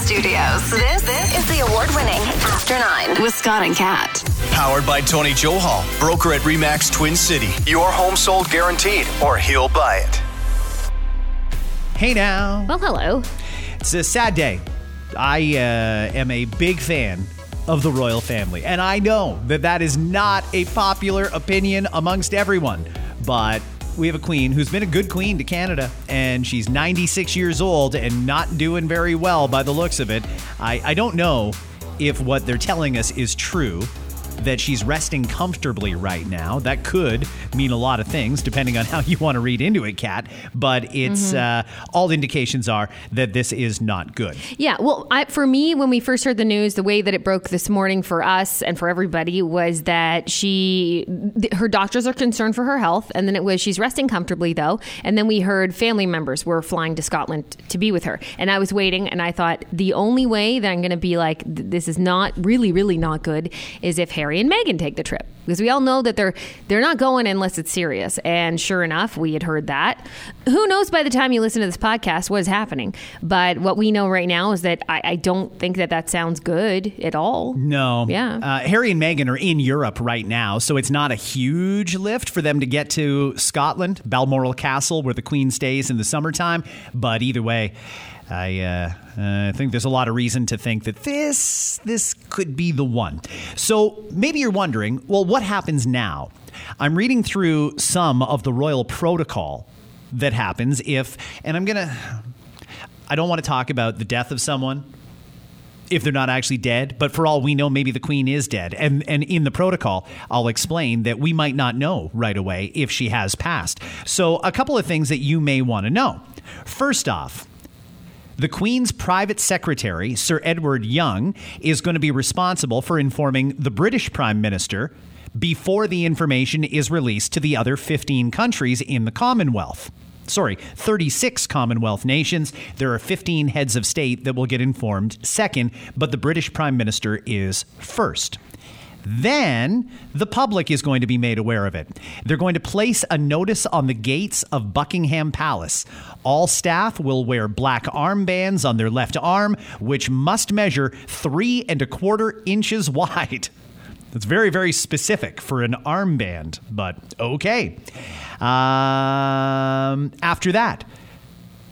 Studios. This, this is the award winning After Nine with Scott and Kat. Powered by Tony Johal, broker at REMAX Twin City. Your home sold guaranteed, or he'll buy it. Hey now. Well, hello. It's a sad day. I uh, am a big fan of the royal family, and I know that that is not a popular opinion amongst everyone, but we have a queen who's been a good queen to Canada, and she's 96 years old and not doing very well by the looks of it. I, I don't know if what they're telling us is true that she's resting comfortably right now. That could mean a lot of things, depending on how you want to read into it, Kat. But it's uh, all indications are that this is not good. Yeah, well, I, for me, when we first heard the news, the way that it broke this morning for us and for everybody was that she, th- her doctors are concerned for her health, and then it was she's resting comfortably though, and then we heard family members were flying to Scotland to be with her, and I was waiting, and I thought the only way that I'm going to be like this is not really, really not good is if Harry and Meghan take the trip because we all know that they're they're not going unless it's serious, and sure enough, we had heard that. Who knows by the time you listen to this podcast what is happening? But what we know right now is that I, I don't think that that sounds good at all. No. Yeah. Uh, Harry and Meghan are in Europe right now, so it's not a huge lift for them to get to Scotland, Balmoral Castle, where the Queen stays in the summertime. But either way, I uh, uh, think there's a lot of reason to think that this this could be the one. So maybe you're wondering, well, what happens now? I'm reading through some of the royal protocol that happens if, and I'm gonna. I don't want to talk about the death of someone if they're not actually dead. But for all we know, maybe the queen is dead. And and in the protocol, I'll explain that we might not know right away if she has passed. So a couple of things that you may want to know. First off. The Queen's private secretary, Sir Edward Young, is going to be responsible for informing the British Prime Minister before the information is released to the other 15 countries in the Commonwealth. Sorry, 36 Commonwealth nations. There are 15 heads of state that will get informed second, but the British Prime Minister is first. Then the public is going to be made aware of it. They're going to place a notice on the gates of Buckingham Palace. All staff will wear black armbands on their left arm, which must measure three and a quarter inches wide. That's very, very specific for an armband, but okay. Um, after that,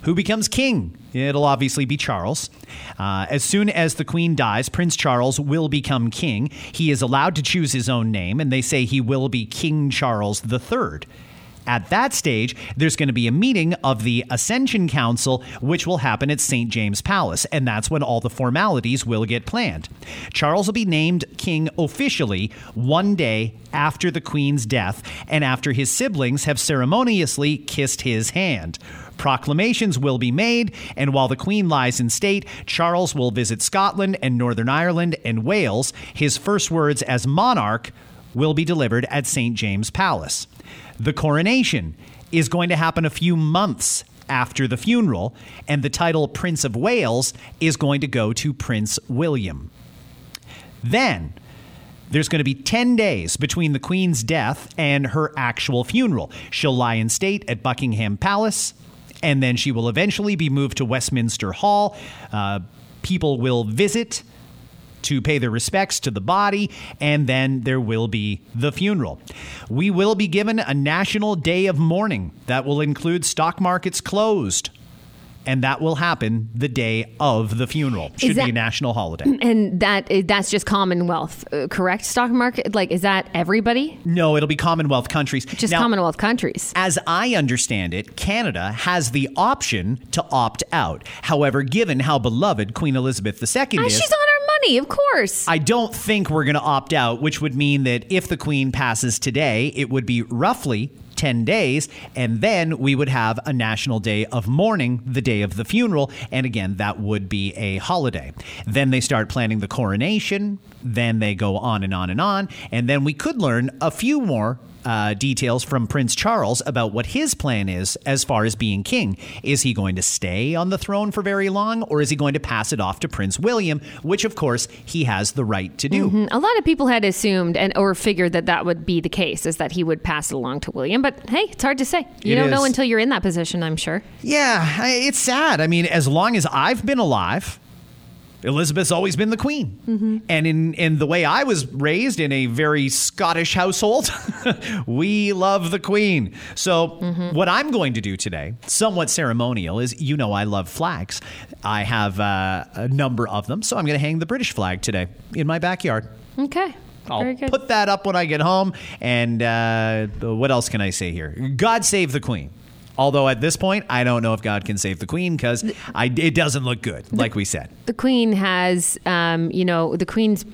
who becomes king? It'll obviously be Charles. Uh, as soon as the Queen dies, Prince Charles will become king. He is allowed to choose his own name, and they say he will be King Charles III. At that stage, there's going to be a meeting of the Ascension Council, which will happen at St. James Palace, and that's when all the formalities will get planned. Charles will be named king officially one day after the Queen's death and after his siblings have ceremoniously kissed his hand. Proclamations will be made, and while the Queen lies in state, Charles will visit Scotland and Northern Ireland and Wales. His first words as monarch will be delivered at St. James Palace. The coronation is going to happen a few months after the funeral, and the title Prince of Wales is going to go to Prince William. Then, there's going to be 10 days between the Queen's death and her actual funeral. She'll lie in state at Buckingham Palace, and then she will eventually be moved to Westminster Hall. Uh, people will visit to pay their respects to the body, and then there will be the funeral. We will be given a national day of mourning that will include stock markets closed. And that will happen the day of the funeral. Should that- be a national holiday. And that that's just Commonwealth, uh, correct? Stock market, like, is that everybody? No, it'll be Commonwealth countries. Just Now, Commonwealth countries. As I understand it, Canada has the option to opt out. However, given how beloved Queen Elizabeth II Ah, is, she's on our money, of course. I don't think we're going to opt out, which would mean that if the Queen passes today, it would be roughly 10 days, and then we would have a national day of mourning the day of the funeral. And again, that would be a holiday. Then they start planning the coronation, then they go on and on and on, and then we could learn a few more. Uh, details from Prince Charles about what his plan is as far as being king. Is he going to stay on the throne for very long, or is he going to pass it off to Prince William, which of course he has the right to do? a lot of people had assumed and or figured that that would be the case, is that he would pass it along to William. But hey, it's hard to say. You It don't know until you're in that position. I'm sure. Yeah, it's sad. I mean, as long as I've been alive, Elizabeth's always been the queen. Mm-hmm. And in, in the way I was raised in a very Scottish household, we love the queen. So, Mm-hmm. what I'm going to do today, somewhat ceremonial, is you know I love flags. I have uh, a number of them. So, I'm going to hang the British flag today in my backyard. Okay. I'll Very good. put that up when I get home. And uh, what else can I say here? God save the queen. Although at this point, I don't know if God can save the queen because it doesn't look good, like we said. the queen has, um, you know, the queen's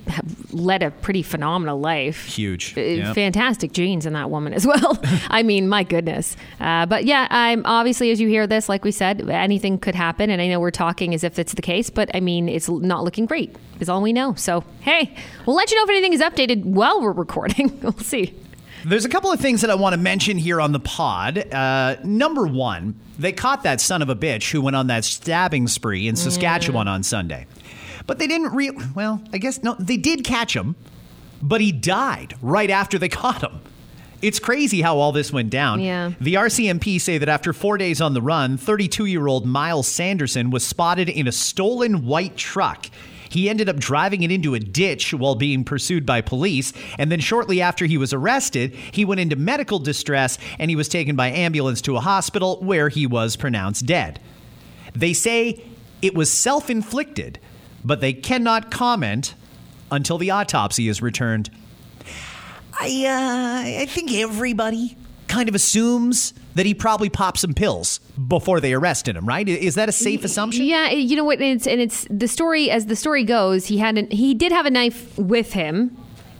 led a pretty phenomenal life. Huge. Uh, Yep. Fantastic genes in that woman as well. I mean, my goodness. Uh, but yeah, I'm obviously as you hear this, like we said, anything could happen, and I know we're talking as if it's the case, but I mean, it's not looking great. Is all we know. So hey, we'll let you know if anything is updated while we're recording. we'll see. There's a couple of things that I want to mention here on the pod. Uh, number one, they caught that son of a bitch who went on that stabbing spree in Saskatchewan on Sunday. But they didn't re well, I guess no, they did catch him, but he died right after they caught him. It's crazy how all this went down. Yeah. The RCMP say that after four days on the run, 32 year old Myles Sanderson was spotted in a stolen white truck. He ended up driving it into a ditch while being pursued by police. And then, shortly after he was arrested, he went into medical distress and he was taken by ambulance to a hospital where he was pronounced dead. They say it was self inflicted, but they cannot comment until the autopsy is returned. I, uh, I think everybody kind of assumes that he probably popped some pills before they arrested him, right? Is that a safe assumption? Yeah, you know what? It's and it's the story as the story goes. He had an, he did have a knife with him,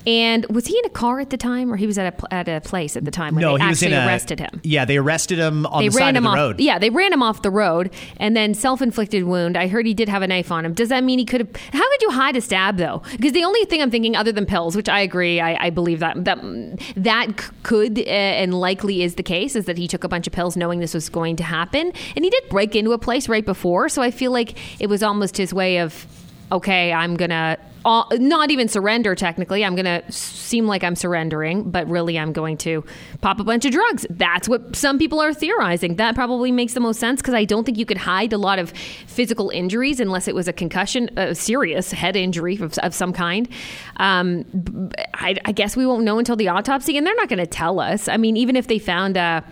and was he in a car at the time, or he was at a at a place at the time when No, they he was actually in a, arrested him? Yeah, they arrested him on They the ran side of the off. road. Yeah, they ran him off the road, and then self-inflicted wound. I heard he did have a knife on him. Does that mean he could have? How could you hide a stab though? Because the only thing I'm thinking, other than pills, which I agree, I, I believe that that that could uh, and likely is the case, is that he took a bunch of pills knowing this was going to happen, and he did break into a place right before. So I feel like it was almost his way of, okay, I'm gonna. Uh, not even surrender technically i'm gonna seem like i'm surrendering but really i'm going to pop a bunch of drugs that's what some people are theorizing that probably makes the most sense because i don't think you could hide a lot of physical injuries unless it was a concussion a serious head injury of, of some kind um, I, I guess we won't know until the autopsy and they're not going to tell us i mean even if they found a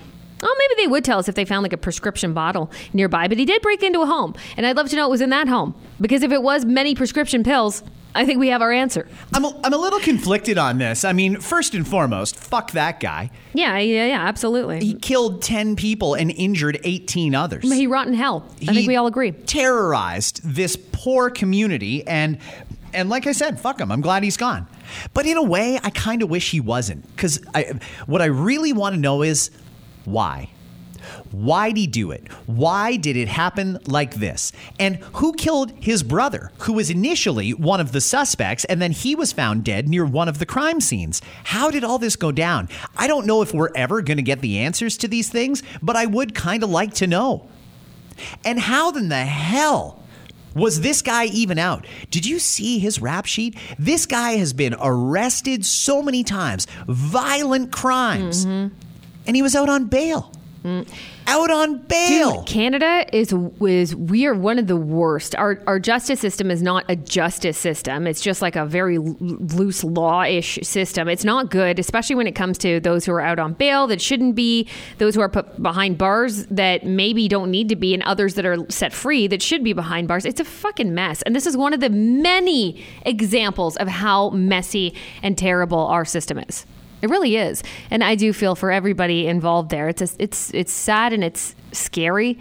Oh, maybe they would tell us if they found like a prescription bottle nearby, but he did break into a home. And I'd love to know it was in that home. Because if it was many prescription pills, I think we have our answer. I'm a, I'm a little conflicted on this. I mean, first and foremost, fuck that guy. Yeah, yeah, yeah, absolutely. He killed 10 people and injured 18 others. he rot in hell. I think we all agree. Terrorized this poor community and and like I said, fuck him. I'm glad he's gone. But in a way, I kind of wish he wasn't cuz I what I really want to know is why? Why'd he do it? Why did it happen like this? And who killed his brother, who was initially one of the suspects, and then he was found dead near one of the crime scenes? How did all this go down? I don't know if we're ever going to get the answers to these things, but I would kind of like to know. And how in the hell was this guy even out? Did you see his rap sheet? This guy has been arrested so many times, violent crimes, Mm-hmm. and he was out on bail. Out on bail. Dude, Canada is is we are one of the worst. Our our justice system is not a justice system. It's just like a very l- loose law-ish system. It's not good, especially when it comes to those who are out on bail that shouldn't be, those who are put behind bars that maybe don't need to be, and others that are set free that should be behind bars. It's a fucking mess. And this is one of the many examples of how messy and terrible our system is. It really is, and I do feel for everybody involved there. It's a, it's it's sad and it's scary.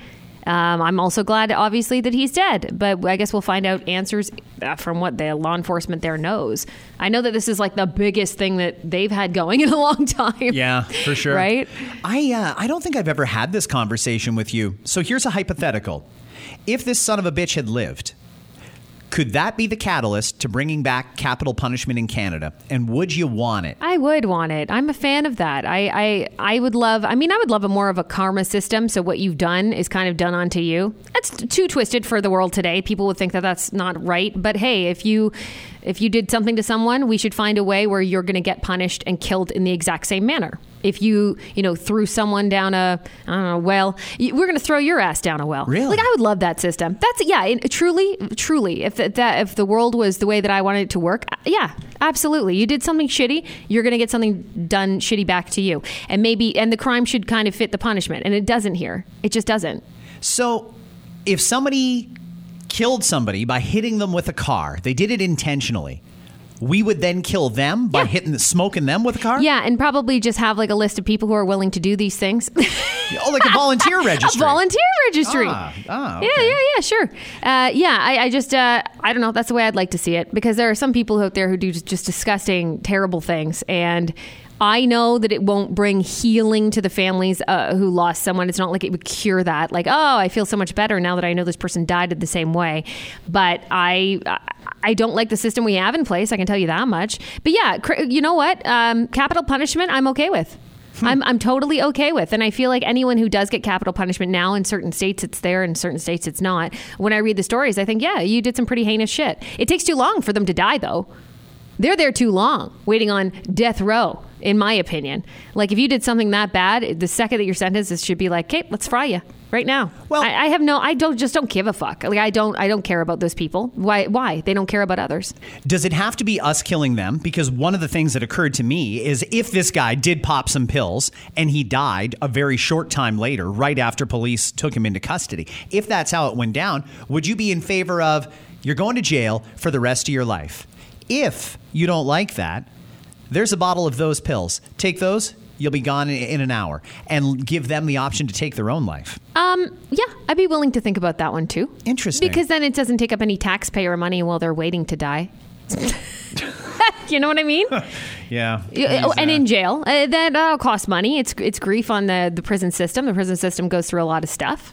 Um, I'm also glad, obviously, that he's dead. But I guess we'll find out answers uh, from what the law enforcement there knows. I know that this is like the biggest thing that they've had going in a long time. Yeah, for sure. Right? I uh, I don't think I've ever had this conversation with you. So here's a hypothetical: If this son of a bitch had lived, could that be the catalyst to bringing back capital punishment in Canada? And would you want it? I would want it. I'm a fan of that. I, I I would love. I mean, I would love a more of a karma system. So what you've done is kind of done onto you. That's too twisted for the world today. People would think that that's not right. But hey, if you If you did something to someone, we should find a way where you're going to get punished and killed in the exact same manner. If you, you know, threw someone down a, I don't know, well, we're going to throw your ass down a well. Really? Like I would love that system. That's yeah, it, truly, truly. If that, that if the world was the way that I wanted it to work, uh, yeah, absolutely. You did something shitty, you're going to get something done shitty back to you, and maybe and the crime should kind of fit the punishment, and it doesn't here. It just doesn't. So, if somebody killed somebody by hitting them with a car, they did it intentionally. We would then kill them by Yeah. hitting, smoking them with a car. Yeah, and probably just have like a list of people who are willing to do these things. Oh, like a volunteer a registry. volunteer registry. Ah, ah, Yeah, okay. yeah, yeah, sure. Uh, yeah, I, I just, uh, I don't know. That's the way I'd like to see it because there are some people out there who do just disgusting, terrible things. And I know that it won't bring healing to the families uh, who lost someone. It's not like it would cure that. Like, oh, I feel so much better now that I know this person died in the same way. But I, I don't like the system we have in place. I can tell you that much. But yeah, cr- you know what? Um, capital punishment, I'm okay with. I'm, I'm totally okay with. And I feel like anyone who does get capital punishment now in certain states it's there, in certain states it's not. When I read the stories, I think, yeah, you did some pretty heinous shit. It takes too long for them to die, though. They're there too long, waiting on death row, in my opinion. Like, if you did something that bad, the second that you're sentenced, it should be like, okay, let's fry you right now. Well- I, I have no, I don't, just don't give a fuck. Like, I don't, I don't care about those people. Why? Why? They don't care about others. Does it have to be us killing them? Because one of the things that occurred to me is if this guy did pop some pills and he died a very short time later, right after police took him into custody, if that's how it went down, would you be in favor of you're going to jail for the rest of your life? If you don't like that, there's a bottle of those pills. Take those. You'll be gone in, in an hour, and give them the option to take their own life. Um, yeah, I'd be willing to think about that one too. Interesting. Because then it doesn't take up any taxpayer money while they're waiting to die. you know what I mean? Yeah. Oh, and in jail, uh, that that'll cost money. It's it's grief on the the prison system. The prison system goes through a lot of stuff.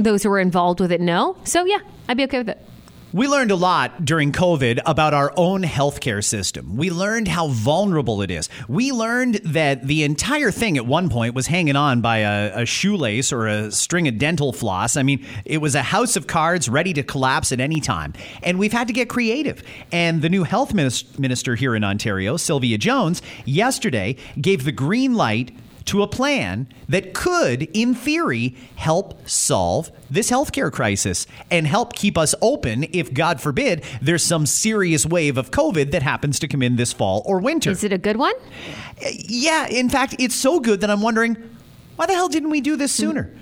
Those who are involved with it know. So yeah, I'd be okay with it. We learned a lot during COVID about our own healthcare system. We learned how vulnerable it is. We learned that the entire thing at one point was hanging on by a, a shoelace or a string of dental floss. I mean, it was a house of cards ready to collapse at any time. And we've had to get creative. And the new health minister here in Ontario, Sylvia Jones, yesterday gave the green light to a plan that could, in theory, help solve this healthcare crisis and help keep us open if, God forbid, there's some serious wave of COVID that happens to come in this fall or winter. Is it a good one? Uh, yeah, in fact, it's so good that I'm wondering why the hell didn't we do this sooner?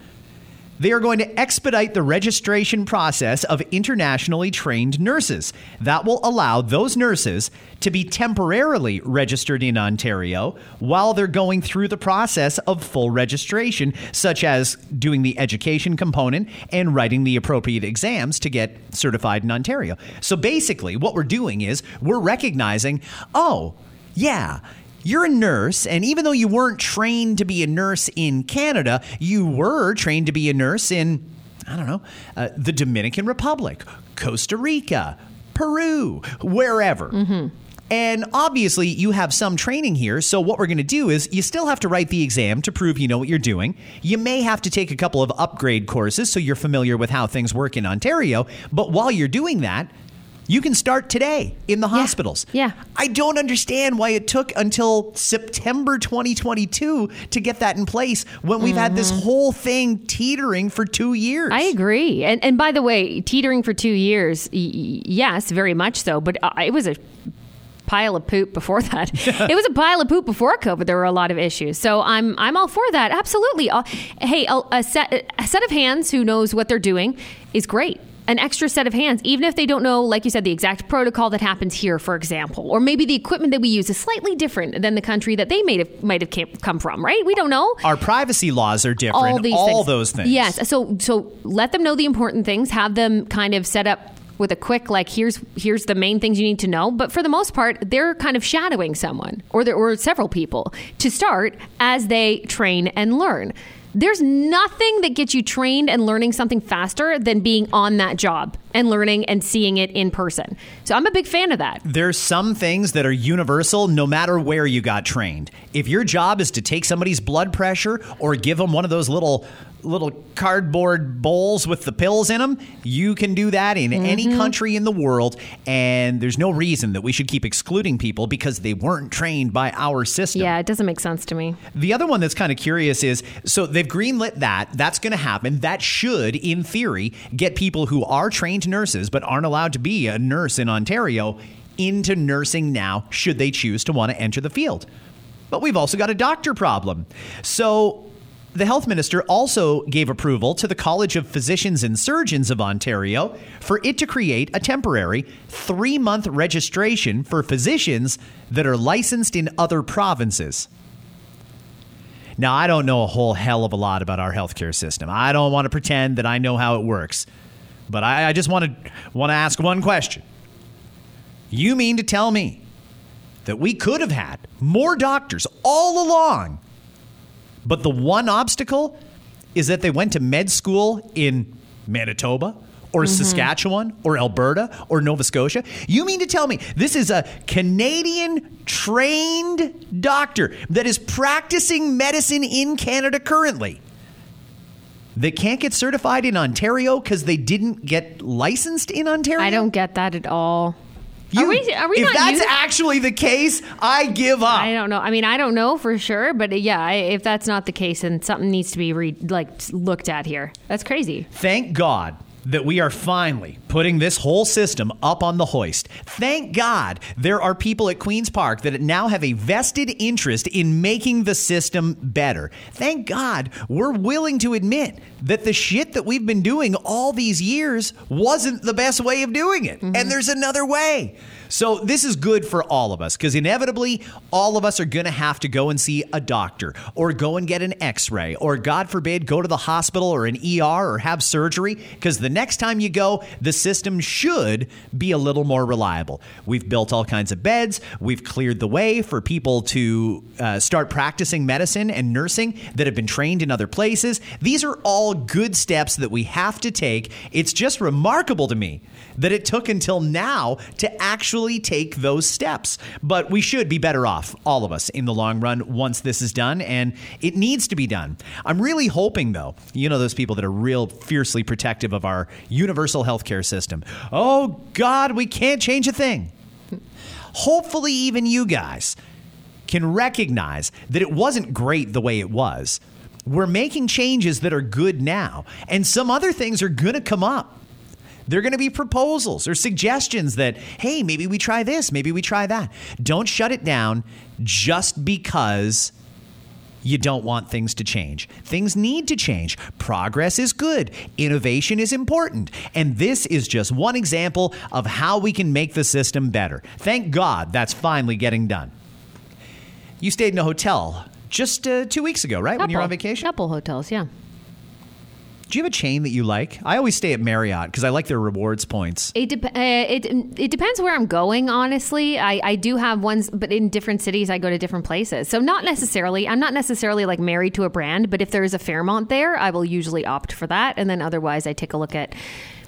They are going to expedite the registration process of internationally trained nurses. That will allow those nurses to be temporarily registered in Ontario while they're going through the process of full registration, such as doing the education component and writing the appropriate exams to get certified in Ontario. So basically, what we're doing is we're recognizing, oh, yeah, you're a nurse, and even though you weren't trained to be a nurse in Canada, you were trained to be a nurse in, I don't know, uh, the Dominican Republic, Costa Rica, Peru, wherever. And obviously, you have some training here. So, what we're going to do is you still have to write the exam to prove you know what you're doing. You may have to take a couple of upgrade courses so you're familiar with how things work in Ontario. But while you're doing that, you can start today in the hospitals. Yeah. I don't understand why it took until September 2022 to get that in place when we've had this whole thing teetering for two years. I agree. And and by the way, teetering for two years, y- yes, very much so. But uh, it was a pile of poop before that. it was a pile of poop before COVID. There were a lot of issues. So I'm I'm all for that. Absolutely. Hey, a, a set a set of hands who knows what they're doing is great. An extra set of hands, even if they don't know, like you said, the exact protocol that happens here, for example, or maybe the equipment that we use is slightly different than the country that they may have might have came, come from. Right? We don't know Our privacy laws are different. all these all things. those things. Yes. So so let them know the important things. Have them kind of set up with a quick like here's here's the main things you need to know. But for the most part, they're kind of shadowing someone or there or several people to start as they train and learn. There's nothing that gets you trained and learning something faster than being on that job and learning and seeing it in person. So I'm a big fan of that. There's some things that are universal no matter where you got trained. If your job is to take somebody's blood pressure or give them one of those little little cardboard bowls with the pills in them, you can do that in any mm-hmm. country in the world and there's no reason that we should keep excluding people because they weren't trained by our system. Yeah, it doesn't make sense to me. The other one that's kind of curious is so they've greenlit that. That's going to happen. That should, in theory, get people who are trained nurses but aren't allowed to be a nurse in Ontario into nursing now, should they choose to want to enter the field. But we've also got a doctor problem. So the health minister also gave approval to the College of Physicians and Surgeons of Ontario for it to create a temporary three month registration for physicians that are licensed in other provinces. Now, I don't know a whole hell of a lot about our healthcare system. I don't want to pretend that I know how it works. But I, I just want to want to ask one question. You mean to tell me that we could have had more doctors all along, but the one obstacle is that they went to med school in Manitoba or mm-hmm. Saskatchewan or Alberta or Nova Scotia? You mean to tell me this is a Canadian trained doctor that is practicing medicine in Canada currently? That can't get certified in Ontario because they didn't get licensed in Ontario? I don't get that at all. You- are we, are we if that's actually the case, I give up. I don't know. I mean, I don't know for sure, but uh, yeah, I, if that's not the case, then something needs to be re- like looked at here. That's crazy. Thank God that we are finally putting this whole system up on the hoist. Thank God there are people at Queen's Park that now have a vested interest in making the system better. Thank God we're willing to admit that the shit that we've been doing all these years wasn't the best way of doing it. Mm-hmm. And there's another way. So this is good for all of us because inevitably all of us are going to have to go and see a doctor or go and get an x-ray or god forbid go to the hospital or an ER or have surgery because the next time you go the system should be a little more reliable. We've built all kinds of beds, we've cleared the way for people to uh, start practicing medicine and nursing that have been trained in other places. These are all good steps that we have to take. It's just remarkable to me that it took until now to actually take those steps. But we should be better off, all of us, in the long run once this is done, and it needs to be done. I'm really hoping, though, you know, those people that are real fiercely protective of our universal healthcare system. Oh, God, we can't change a thing. Hopefully, even you guys can recognize that it wasn't great the way it was. We're making changes that are good now, and some other things are going to come up. They're going to be proposals or suggestions that, hey, maybe we try this, maybe we try that. Don't shut it down just because you don't want things to change. Things need to change. Progress is good. Innovation is important. And this is just one example of how we can make the system better. Thank God that's finally getting done. You stayed in a hotel just uh, two weeks ago, right? When you were on Couple- vacation? Couple hotels, yeah. Do you have a chain that you like? I always stay at Marriott because I like their rewards points. It, dep- uh, it it depends where I'm going. Honestly, I, I do have ones, but in different cities, I go to different places. So not necessarily. I'm not necessarily like married to a brand, but if there is a Fairmont there, I will usually opt for that, and then otherwise, I take a look at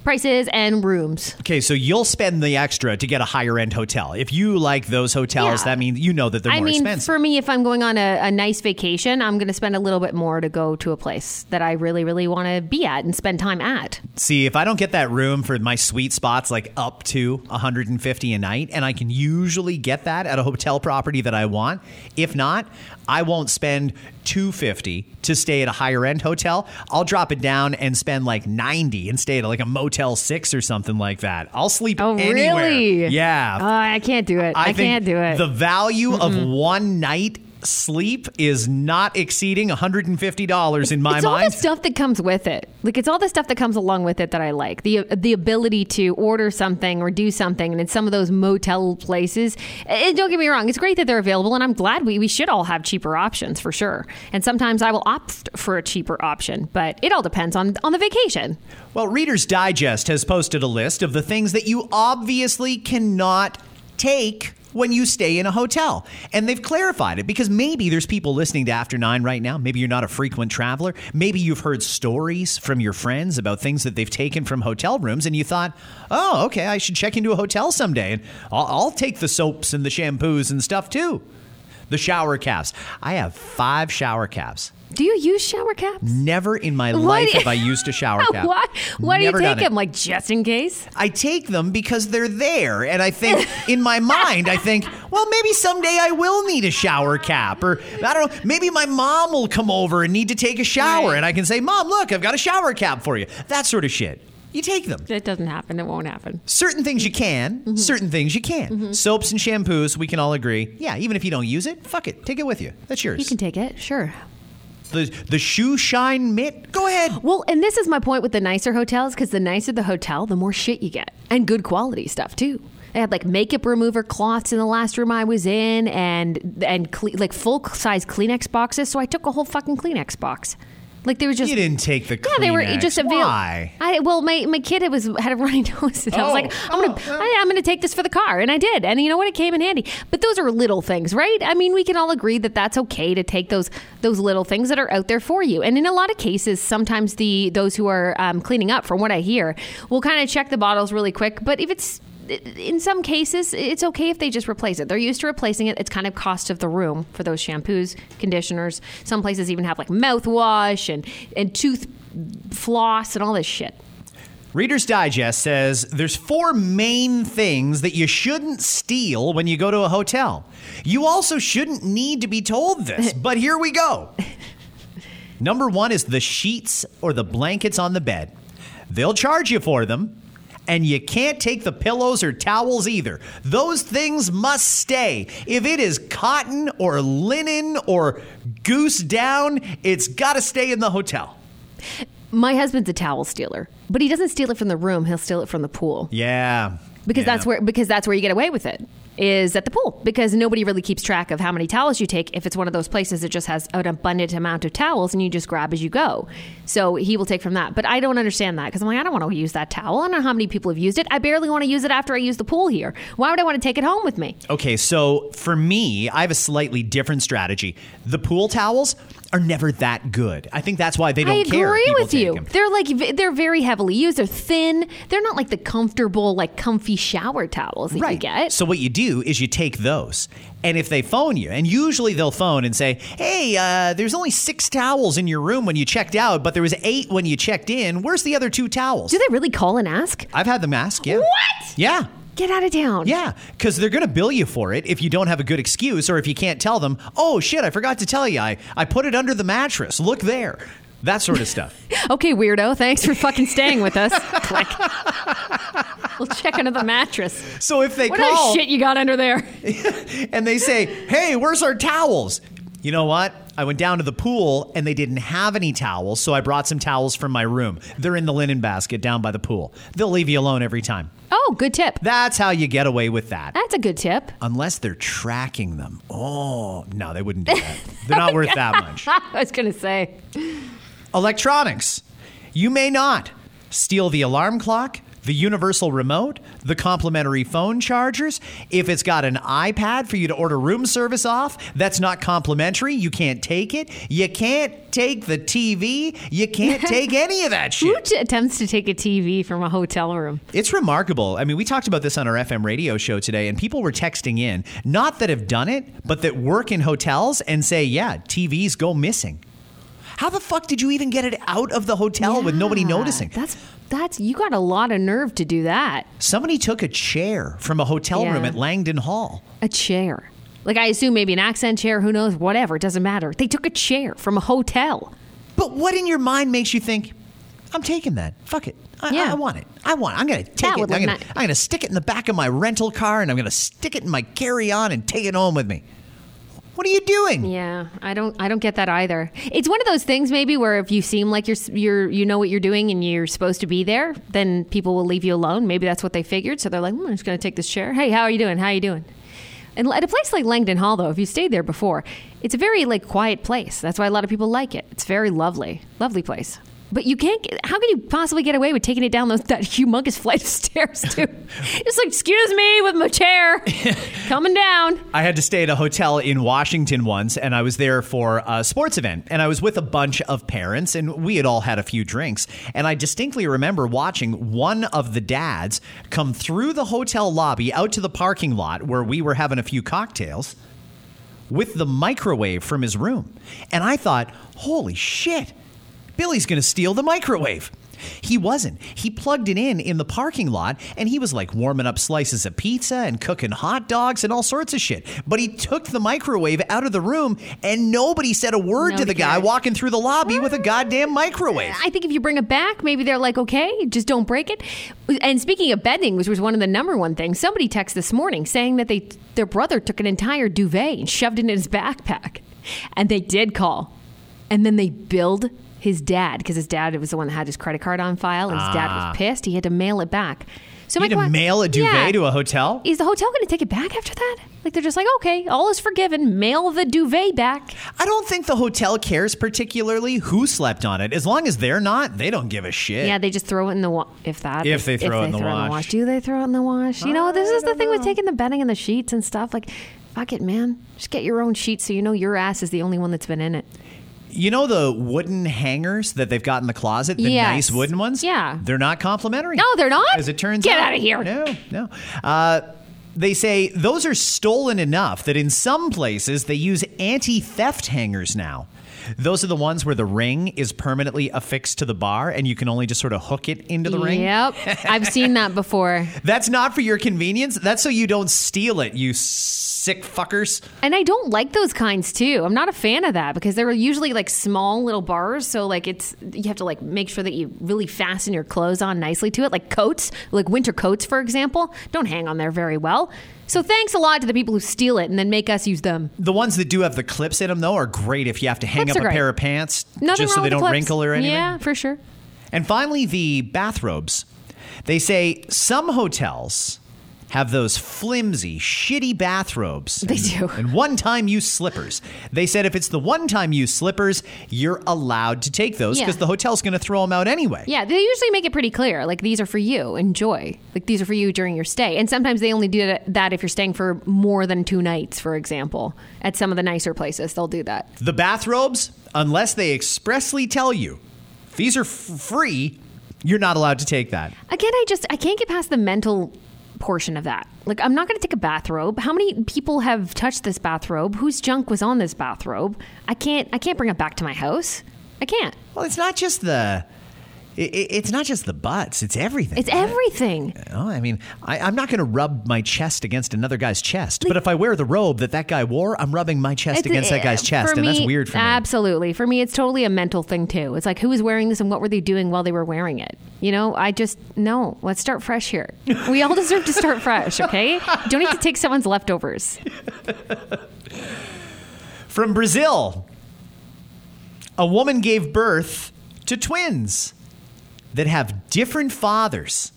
prices and rooms. Okay, so you'll spend the extra to get a higher end hotel. If you like those hotels, Yeah. that means you know that they're I more mean, expensive. for me, if I'm going on a, a nice vacation, I'm going to spend a little bit more to go to a place that I really, really want to be at and spend time at. See, if I don't get that room for my sweet spots like up to 150 a night and I can usually get that at a hotel property that I want, if not, I won't spend 250 to stay at a higher end hotel. I'll drop it down and spend like 90 and stay at like a Motel 6 or something like that. I'll sleep Oh, anywhere. really? Yeah. Oh, I can't do it. I, think can't do it. The value of one night sleep is not exceeding $150 in my mind. it's all the stuff that comes with it. Like it's all the stuff that comes along with it that I like. The the ability to order something or do something, and in some of those motel places. And don't get me wrong, it's great that they're available, and I'm glad we we should all have cheaper options for sure. And sometimes I will opt for a cheaper option, but it all depends on on the vacation. Well, Reader's Digest has posted a list of the things that you obviously cannot take when you stay in a hotel. And they've clarified it because maybe there's people listening to After Nine right now. Maybe you're not a frequent traveler. Maybe you've heard stories from your friends about things that they've taken from hotel rooms and you thought, oh, okay, I should check into a hotel someday and I'll, I'll take the soaps and the shampoos and stuff too. The shower caps. I have five shower caps. Do you use shower caps? Never in my Why life do you- have I used a shower cap. Why? Why do you Never take it. them? Like just in case? I take them because they're there. And I think, in my mind, I think, well, maybe someday I will need a shower cap. Or, I don't know, maybe my mom will come over and need to take a shower. Right. And I can say, Mom, look, I've got a shower cap for you. That sort of shit. You take them. It doesn't happen. It won't happen. Certain things you can, Mm-hmm. certain things you can't. Soaps and shampoos, we can all agree. Yeah, even if you don't use it, fuck it. Take it with you. That's yours. You can take it, sure. The, the shoe shine mitt, go ahead. Well, and this is my point with the nicer hotels because the nicer the hotel, the more shit you get and good quality stuff too. They had like makeup remover cloths in the last room I was in, and and cle- like full size Kleenex boxes. So I took a whole fucking Kleenex box. Like they were just You didn't take the yeah, they were Kleenex. just available. Why? I well, my, my kid it was had a runny nose, and I was Oh, like, I'm gonna I, I'm gonna take this for the car, and I did, and you know what, it came in handy. But those are little things, right? I mean, we can all agree that that's okay to take those those little things that are out there for you. And in a lot of cases, sometimes the those who are um, cleaning up, from what I hear, will kind of check the bottles really quick. But if it's in some cases, it's okay if they just replace it. They're used to replacing it. It's kind of cost of the room for those shampoos, conditioners. Some places even have like mouthwash and, and tooth floss and all this shit. Reader's Digest says there's four main things that you shouldn't steal when you go to a hotel. You also shouldn't need to be told this, but here we go. Number one is the sheets or the blankets on the bed. They'll charge you for them, and you can't take the pillows or towels either. Those things must stay. If it is cotton or linen or goose down, it's got to stay in the hotel. My husband's a towel stealer, but he doesn't steal it from the room. He'll steal it from the pool Yeah. because Yeah. that's where because that's where you get away with it is at the pool because nobody really keeps track of how many towels you take if it's one of those places that just has an abundant amount of towels and you just grab as you go. So he will take from that. But I don't understand that because I'm like I don't want to use that towel. I don't know how many people have used it. I barely want to use it after I use the pool here. Why would I want to take it home with me? Okay, so for me, I have a slightly different strategy. The pool towels are never that good. I think that's why they don't I care. if agree with you. them. They're like they're very heavily used. They're thin. They're not like the comfortable, like comfy shower towels that you get. So what you do is you take those, and if they phone you, and usually they'll phone and say, "Hey, uh, there's only six towels in your room when you checked out, but there was eight when you checked in. Where's the other two towels?" Do they really call and ask? I've had them ask. Yeah. What? Yeah. Get out of town. Yeah, because they're going to bill you for it if you don't have a good excuse or if you can't tell them, oh shit, I forgot to tell you, I, I put it under the mattress. Look there. That sort of stuff. Okay, weirdo. Thanks for fucking staying with us. Click. we'll check under the mattress. So if they What call other shit you got under there? and they say, hey, where's our towels? You know what? I went down to the pool and they didn't have any towels, so I brought some towels from my room. They're in the linen basket down by the pool. They'll leave you alone every time. Oh, good tip. That's how you get away with that. That's a good tip. Unless they're tracking them. Oh, no, they wouldn't do that. They're not worth that much. I was gonna say. Electronics. You may not steal the alarm clock, the universal remote, the complimentary phone chargers. If it's got an iPad for you to order room service off, that's not complimentary. You can't take it. You can't take the TV. You can't take any of that Who shit. t- attempts to take a TV from a hotel room? It's remarkable. I mean, we talked about this on our FM radio show today, and people were texting in, not that have done it, but that work in hotels and say, yeah, TVs go missing. How the fuck did you even get it out of the hotel with nobody noticing? That's that's you got a lot of nerve to do that. Somebody took a chair from a hotel Yeah. room at Langdon Hall. A chair. Like I assume maybe an accent chair, who knows, whatever, it doesn't matter. They took a chair from a hotel. But what in your mind makes you think, I'm taking that? Fuck it. I, Yeah. I, want it. I want it. I'm going to take That it. I'm going ni- I'm going to stick it in the back of my rental car and I'm going to stick it in my carry on and take it home with me. What are you doing? Yeah, I don't I don't get that either. It's one of those things maybe where if you seem like you're you're you know what you're doing and you're supposed to be there, then people will leave you alone. Maybe that's what they figured. So they're like, hmm, I'm just going to take this chair. Hey, how are you doing? How are you doing? And at a place like Langdon Hall, though, if you stayed there before, it's a very like quiet place. That's why a lot of people like it. It's very lovely, lovely place. But you can't. Get, how can you possibly get away with taking it down those, that humongous flight of stairs, too? It's like, excuse me, with my chair coming down. I had to stay at a hotel in Washington once, and I was there for a sports event. And I was with a bunch of parents, and we had all had a few drinks. And I distinctly remember watching one of the dads come through the hotel lobby out to the parking lot where we were having a few cocktails with the microwave from his room. And I thought, holy shit, Billy's going to steal the microwave. He wasn't. He plugged it in in the parking lot and he was like warming up slices of pizza and cooking hot dogs and all sorts of shit. But he took the microwave out of the room and nobody said a word to the Nobody guy cared. walking through the lobby with a goddamn microwave. I think if you bring it back, maybe they're like, okay, just don't break it. And speaking of bedding, which was one of the number one things, somebody texted this morning saying that they their brother took an entire duvet and shoved it in his backpack, and they did call, and then they billed his dad because his dad was the one that had his credit card on file, and his dad was pissed. He had to mail it back. So Ah. You my had to mail a duvet Yeah. to a hotel? Is the hotel going to take it back after that? Like they're just like, okay, all is forgiven. Mail the duvet back. I don't think the hotel cares particularly who slept on it. As long as they're not, they don't give a shit. Yeah, they just throw it in the wash. If that, If they throw it in the wash. do they throw it in the wash? You know, this is the thing with taking the bedding and the sheets and stuff. Like, fuck it, man. Just get your own sheets so you know your ass is the only one that's been in it. You know the wooden hangers that they've got in the closet, the Yes. nice wooden ones? Yeah. They're not complimentary. No, they're not? As it turns Get out. of here. No, no. Uh, they say those are stolen enough that in some places they use anti theft hangers now. Those are the ones where the ring is permanently affixed to the bar and you can only just sort of hook it into the ring. Yep, I've seen that before. That's not for your convenience. That's so you don't steal it, you sick fuckers. And I don't like those kinds too. I'm not a fan of that because they're usually like small little bars. So like it's you have to like make sure that you really fasten your clothes on nicely to it. Like coats, like winter coats, for example, don't hang on there very well. So thanks a lot to the people who steal it and then make us use them. The ones that do have the clips in them, though, are great if you have to hang Clips up a pair of pants Nothing just so they don't clips. wrinkle or anything. Yeah, for sure. And finally, the bathrobes. They say some hotels have those flimsy, shitty bathrobes. They and, do. And one time use slippers. They said if it's the one time use slippers, you're allowed to take those because Yeah. the hotel's going to throw them out anyway. Yeah, they usually make it pretty clear. Like these are for you. Enjoy. Like these are for you during your stay. And sometimes they only do that- that if you're staying for more than two nights, for example. At some of the nicer places, they'll do that. The bathrobes, unless they expressly tell you these are f- free, you're not allowed to take that. Again, I just I can't get past the mental portion of that. Like I'm not going to take a bathrobe. How many people have touched this bathrobe? Whose junk was on this bathrobe? I can't I can't bring it back to my house. I can't. Well, it's not just the. I- i it's not just the butts. It's everything. It's everything. Oh, I mean, I, I'm not going to rub my chest against another guy's chest. But if I wear the robe that that guy wore, I'm rubbing my chest against that guy's uh, chest, for and that's weird for me. Absolutely. For me, it's totally a mental thing too. It's like who was wearing this and what were they doing while they were wearing it? You know, I just no. Let's start fresh here. We all deserve to start fresh. Okay, You don't need to take someone's leftovers. From Brazil, a woman gave birth to twins that have different fathers.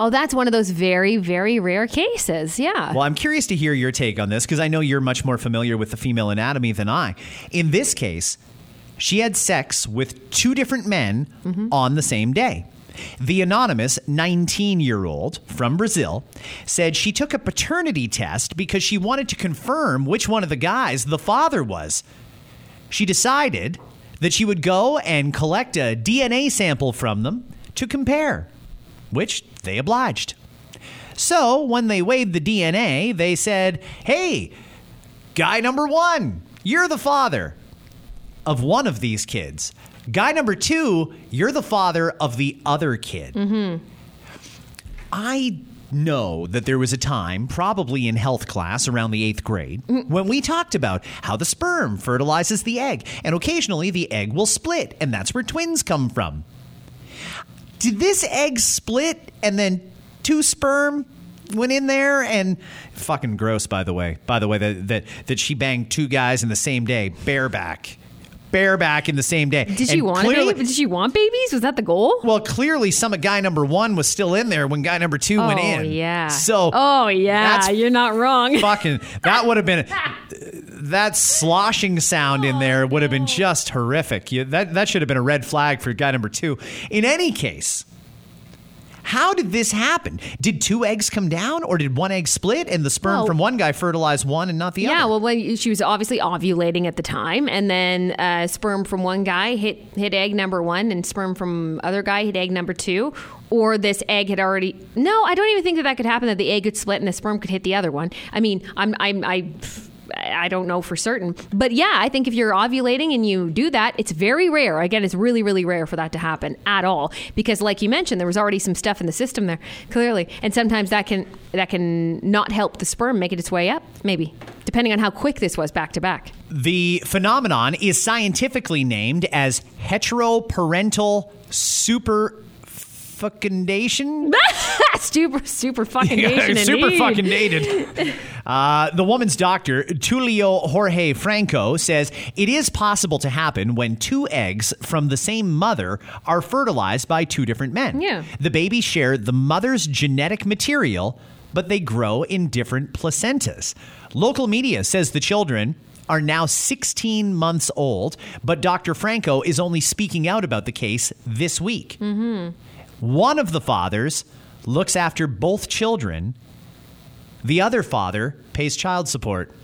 Oh, that's one of those very, very rare cases. Yeah. Well, I'm curious to hear your take on this because I know you're much more familiar with the female anatomy than I. In this case, she had sex with two different men mm-hmm. on the same day. The anonymous 19 year old from Brazil said she took a paternity test because she wanted to confirm which one of the guys the father was. She decided that she would go and collect a DNA sample from them to compare, which they obliged. So when they weighed the DNA, they said, hey, guy number one, you're the father of one of these kids. Guy number two, you're the father of the other kid. Mm-hmm. I know that there was a time, probably in health class around the eighth grade, when we talked about how the sperm fertilizes the egg, and occasionally the egg will split, and that's where twins come from. Did this egg split and then two sperm went in there? And fucking gross by the way. By the way that that, that she banged two guys in the same day bareback bareback in the same day Did she want clearly- a baby? Did she want babies? Was that the goal? well, clearly, some of guy number one was still in there when guy number two went oh in. yeah. So, Oh yeah. You're not wrong. fucking. That would have been. that sloshing sound in there would have been oh. just horrific. You, that that should have been a red flag for guy number two. In any case, how did this happen? Did two eggs come down, or did one egg split and the sperm Well- from one guy fertilize one and not the Yeah, other? Yeah, well, when she was obviously ovulating at the time, and then uh, sperm from one guy hit hit egg number one, and sperm from other guy hit egg number two, or this egg had already. No, I don't even think that that could happen. That the egg could split and the sperm could hit the other one. I mean, I'm I'm I. I don't know for certain, but yeah, I think if you're ovulating and you do that, it's very rare. Again, it's really, really rare for that to happen at all because, like you mentioned, there was already some stuff in the system there, clearly, and sometimes that can that can not help the sperm make it its way up, maybe depending on how quick this was back to back. The phenomenon is scientifically named as heteroparental superfecundation. super, super fucking nation super indeed. fucking dated. Uh, the woman's doctor, Tulio Jorge Franco, says it is possible to happen when two eggs from the same mother are fertilized by two different men. Yeah. The babies share the mother's genetic material, but they grow in different placentas. Local media says the children are now 16 months old, but Dr. Franco is only speaking out about the case this week. One of the fathers looks after both children. The other father pays child support.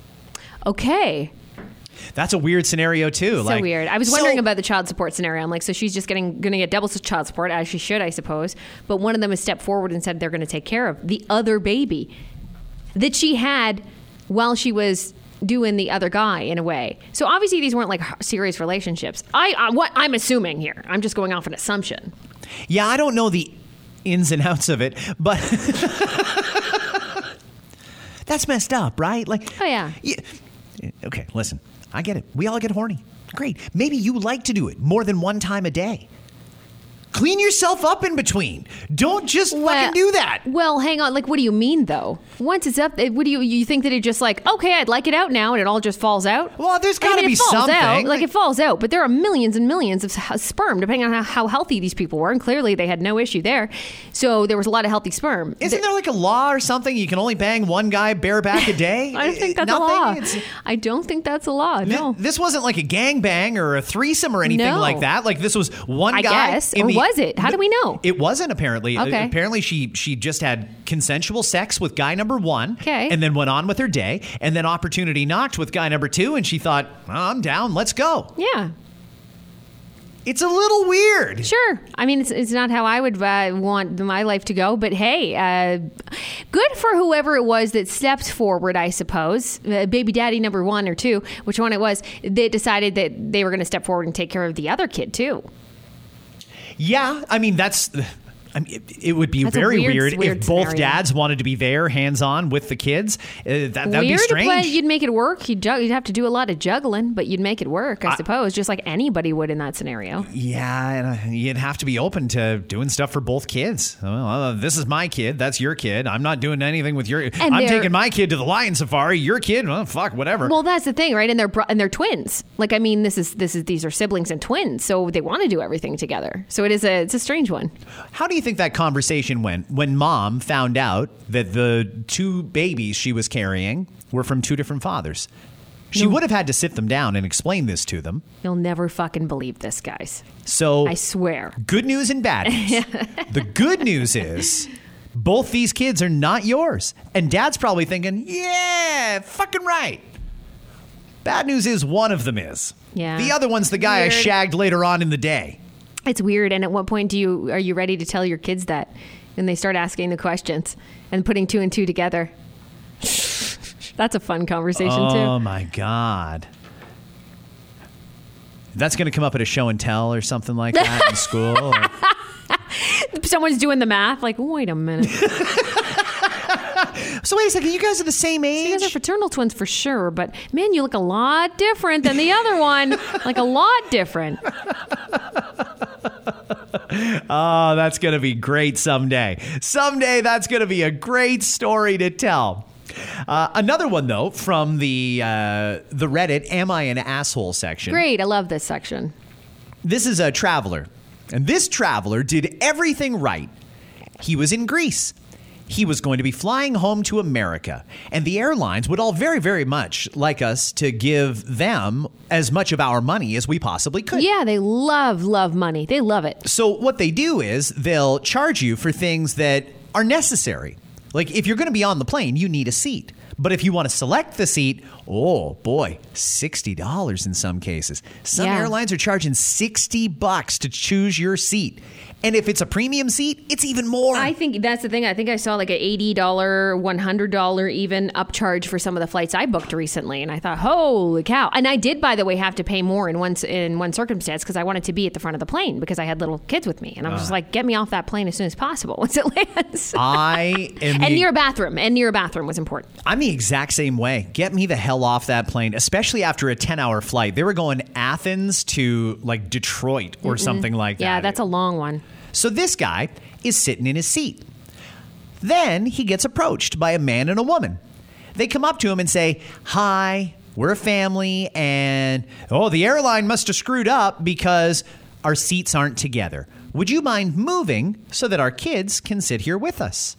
Okay, That's a weird scenario too. so like, weird. I was so- wondering about the child support scenario. I'm like, so she's just getting going to get double child support as she should, I suppose. But one of them has stepped forward and said they're going to take care of the other baby that she had while she was doing the other guy in a way. So obviously these weren't like serious relationships. I, I what I'm assuming here. I'm just going off an assumption. Yeah, I don't know the ins and outs of it, but that's messed up, right? Like, Oh, yeah. Okay, listen, I get it. We all get horny. Great. Maybe you like to do it more than one time a day. Clean yourself up in between. Don't just fucking do that. Well, hang on. Like, what do you mean though? Once it's up, what do you you think that it just like okay, I'd like it out now, and it all just falls out? Well, there's I gotta mean, be it falls something. Out, like Like- it falls out, but there are millions and millions of sperm, depending on how, how healthy these people were, and clearly they had no issue there. So there was a lot of healthy sperm. Isn't there like a law or something? You can only bang one guy bareback a day? I don't think that's Nothing? a law. It's- I don't think that's a law. No. This wasn't like a gangbang or a threesome or anything No. like that. Like this was one I guy. guess. in the- was it? How do we know? It wasn't apparently. Okay. Apparently she she just had consensual sex with guy number 1 Okay. and then went on with her day and then opportunity knocked with guy number 2 and she thought, "Oh, "I'm down, let's go." Yeah. It's a little weird. Sure. I mean, it's, it's not how I would uh, want my life to go, but hey, uh, good for whoever it was that stepped forward, I suppose. Uh, baby daddy number one or two, which one it was, they decided that they were going to step forward and take care of the other kid, too. Yeah, I mean that's. I mean, it, it would be That's very weird- weird, weird if both scenario. dads wanted to be there, hands on with the kids. Uh, that would be strange. but you'd make it work. You'd, you'd have to do a lot of juggling, but you'd make it work, I, suppose, just like anybody would in that scenario. Yeah, and uh, you'd have to be open to doing stuff for both kids. Well, uh, this is my kid. That's your kid. I'm not doing anything with your. I'm taking my kid to the lion safari. Your kid, well, fuck, whatever. Well, that's the thing, right? And they're bro- and they're twins. Like, I mean, this is this is these are siblings and twins, so they want to do everything together. So it is a it's a strange one. How do you think that conversation went when mom found out that the two babies she was carrying were from two different fathers? She would have had to sit them down and explain this to them. You'll never fucking believe this, guys. So I swear. good news and bad news. the good news is both these kids are not yours. And dad's probably thinking, yeah, fucking right. Bad news is one of them is. Yeah. The other one's the guy I shagged later on in the day. It's weird. And at what point do you are you ready to tell your kids that? And they start asking the questions and putting two and two together. That's a fun conversation too. Oh my God. That's going to come up at a show and tell or something like that in school. or- Someone's doing the math. Like, wait a minute. so wait a second, you guys are the same age? You guys are fraternal twins for sure, but man, you look a lot different than the other one. Like a lot different. Oh, that's going to be great someday. Someday, that's going to be a great story to tell. Uh, another one, though, from the uh, the Reddit "Am I an asshole?" section. Great. I love this section. This is a traveler, and this traveler did everything right. He was in Greece. He was going to be flying home to America, and the airlines would all very, very much like us to give them as much of our money as we possibly could. Yeah, they love, love money. They love it. So, what they do is they'll charge you for things that are necessary. Like, if you're going to be on the plane, you need a seat. But if you want to select the seat, oh boy, $60 in some cases. Some Yeah. airlines are charging 60 bucks to choose your seat. And if it's a premium seat, it's even more. I think that's the thing. I think I saw like a eighty dollar, one hundred dollar even upcharge for some of the flights I booked recently, and I thought, holy cow! And I did, by the way, have to pay more in one in one circumstance because I wanted to be at the front of the plane because I had little kids with me, and I was just uh-huh. like, get me off that plane as soon as possible once it lands. I am and the- near a bathroom, and near a bathroom was important. I'm the exact same way. Get me the hell off that plane, especially after a 10 hour flight. They were going Athens to like Detroit or something like that. Yeah, that's a long one. So this guy is sitting in his seat. Then he gets approached by a man and a woman. They come up to him and say, Hi, we're a family, and oh, the airline must have screwed up because our seats aren't together. Would you mind moving so that our kids can sit here with us?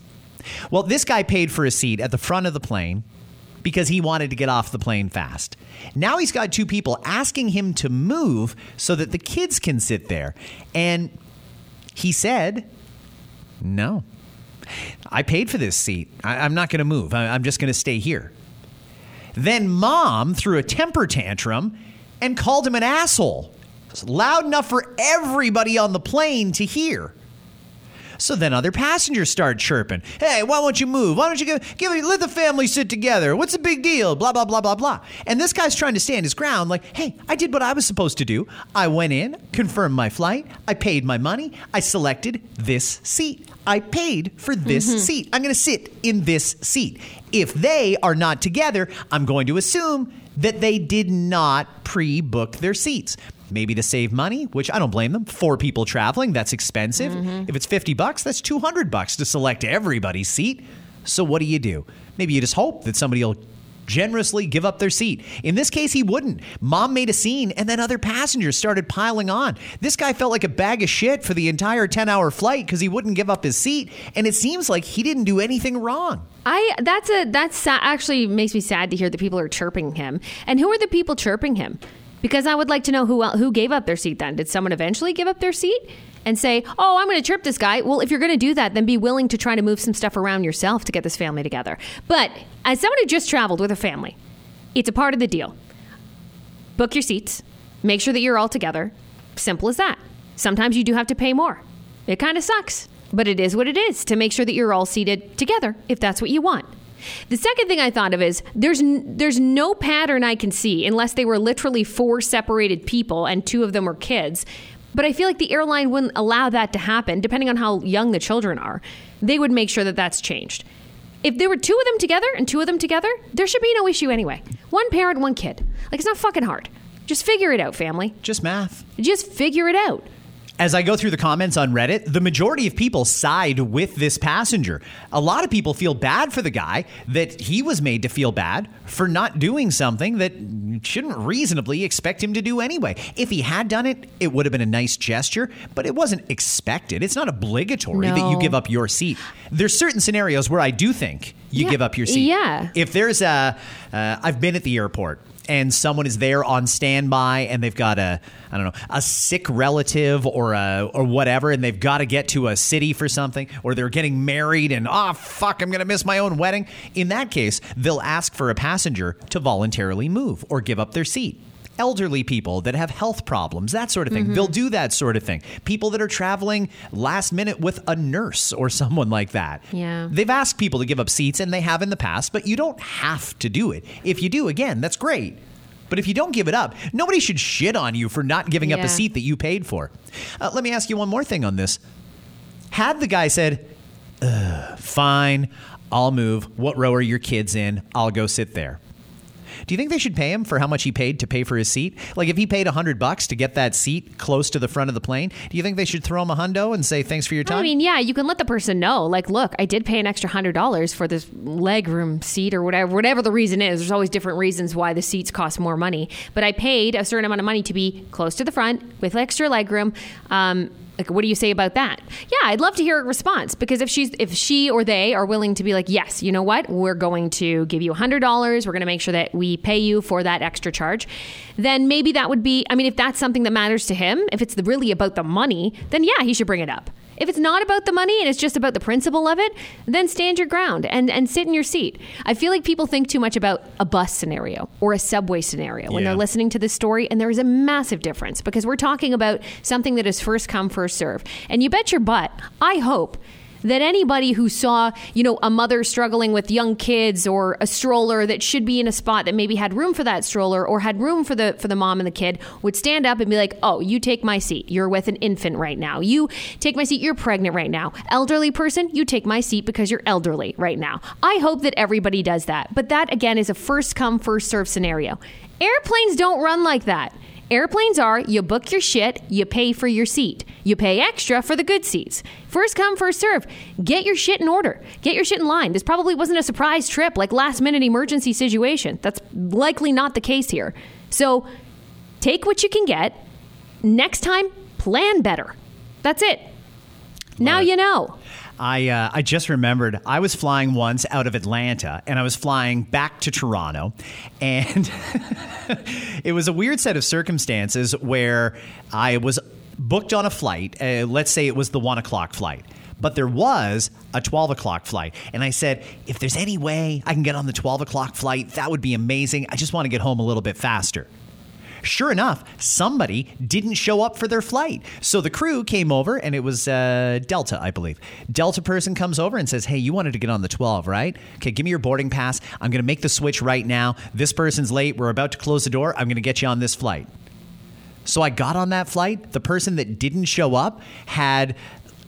Well, this guy paid for a seat at the front of the plane because he wanted to get off the plane fast. Now he's got two people asking him to move so that the kids can sit there. And he said, No. I paid for this seat. I, am not going to move. I, I'm just going to stay here. Then mom threw a temper tantrum and called him an asshole. Loud enough for everybody on the plane to hear. So then other passengers start chirping. Hey, why won't you move? Why don't you give, give let the family sit together? What's the big deal? Blah blah blah blah blah. And this guy's trying to stand his ground, like, hey, I did what I was supposed to do. I went in, confirmed my flight, I paid my money, I selected this seat. I paid for this mm-hmm. seat. I'm going to sit in this seat. If they are not together, I'm going to assume that they did not pre-book their seats. Maybe to save money, which I don't blame them. Four people traveling, that's expensive. Mm-hmm. If it's 50 bucks, that's 200 bucks to select everybody's seat. So what do you do? Maybe you just hope that somebody will generously give up their seat. In this case, he wouldn't. Mom made a scene, and then other passengers started piling on. This guy felt like a bag of shit for the entire 10 hour flight because he wouldn't give up his seat, and it seems like he didn't do anything wrong. I that's a that's sa- actually makes me sad to hear that people are chirping him. And who are the people chirping him? Because I would like to know who who gave up their seat. Then did someone eventually give up their seat and say, "Oh, I'm going to trip this guy"? Well, if you're going to do that, then be willing to try to move some stuff around yourself to get this family together. But as someone who just traveled with a family, it's a part of the deal. Book your seats. Make sure that you're all together. Simple as that. Sometimes you do have to pay more. It kind of sucks, but it is what it is to make sure that you're all seated together if that's what you want. The second thing I thought of is there's n- there's no pattern I can see unless they were literally four separated people and two of them were kids. But I feel like the airline wouldn't allow that to happen depending on how young the children are. They would make sure that that's changed. If there were two of them together and two of them together, there should be no issue anyway. One parent, one kid. Like it's not fucking hard. Just figure it out, family. Just math. Just figure it out. As I go through the comments on Reddit, the majority of people side with this passenger. A lot of people feel bad for the guy that he was made to feel bad for not doing something that shouldn't reasonably expect him to do anyway. If he had done it, it would have been a nice gesture, but it wasn't expected. It's not obligatory that you give up your seat. There's certain scenarios where I do think you Yeah. give up your seat. Yeah. If there's a, uh, I've been at the airport and someone is there on standby and they've got a, I don't know, a sick relative or a, or whatever, and they've got to get to a city for something, or they're getting married and oh fuck, I'm gonna miss my own wedding. In that case, they'll ask for a passenger to voluntarily move or give up their seat. Elderly people that have health problems, that sort of thing. They'll do that sort of thing. People that are traveling last minute with a nurse or someone like that. Yeah. They've asked people to give up seats, and they have in the past, but you don't have to do it. If you do, again, that's great. But if you don't give it up, nobody should shit on you for not giving up a seat that you paid for. Uh, let me ask you one more thing on this. Had the guy said, "Ugh, fine, I'll move. What row are your kids in? I'll go sit there. Do you think they should pay him for how much he paid to pay for his seat? Like if he paid a hundred bucks to get that seat close to the front of the plane, do you think they should throw him a hundo and say thanks for your time? I mean, yeah, you can let the person know, like, look, I did pay an extra hundred dollars for this legroom seat or whatever, whatever the reason is. There's always different reasons why the seats cost more money, but I paid a certain amount of money to be close to the front with extra legroom. Um, Like, what do you say about that? Yeah, I'd love to hear a response because if she's if she or they are willing to be like, yes, you know what, we're going to give you hundred dollars, we're going to make sure that we pay you for that extra charge, then maybe that would be. I mean, if that's something that matters to him, if it's really about the money, then yeah, he should bring it up. If it's not about the money and it's just about the principle of it, then stand your ground and, and sit in your seat. I feel like people think too much about a bus scenario or a subway scenario when Yeah. they're listening to this story, and there is a massive difference because we're talking about something that is first come, first serve. And you bet your butt, I hope that anybody who saw, you know, a mother struggling with young kids or a stroller that should be in a spot that maybe had room for that stroller or had room for the for the mom and the kid would stand up and be like, "Oh, you take my seat. You're with an infant right now. You take my seat. You're pregnant right now. Elderly person, you take my seat because you're elderly right now." I hope that everybody does that. But that again is a first come first serve scenario. Airplanes don't run like that. Airplanes are you book your shit, you pay for your seat. You pay extra for the good seats. First come, first serve. Get your shit in order. Get your shit in line. This probably wasn't a surprise trip like last minute emergency situation. That's likely not the case here. So take what you can get. Next time, plan better. That's it. Now you know. I uh, I just remembered I was flying once out of Atlanta and I was flying back to Toronto, and it was a weird set of circumstances where I was booked on a flight. Uh, let's say it was the one o'clock flight. But there was a 12 o'clock flight. And I said, if there's any way I can get on the 12 o'clock flight, that would be amazing. I just want to get home a little bit faster. Sure enough, somebody didn't show up for their flight. So the crew came over, and it was uh, Delta, I believe. Delta person comes over and says, Hey, you wanted to get on the 12, right? Okay, give me your boarding pass. I'm going to make the switch right now. This person's late. We're about to close the door. I'm going to get you on this flight. So I got on that flight. The person that didn't show up had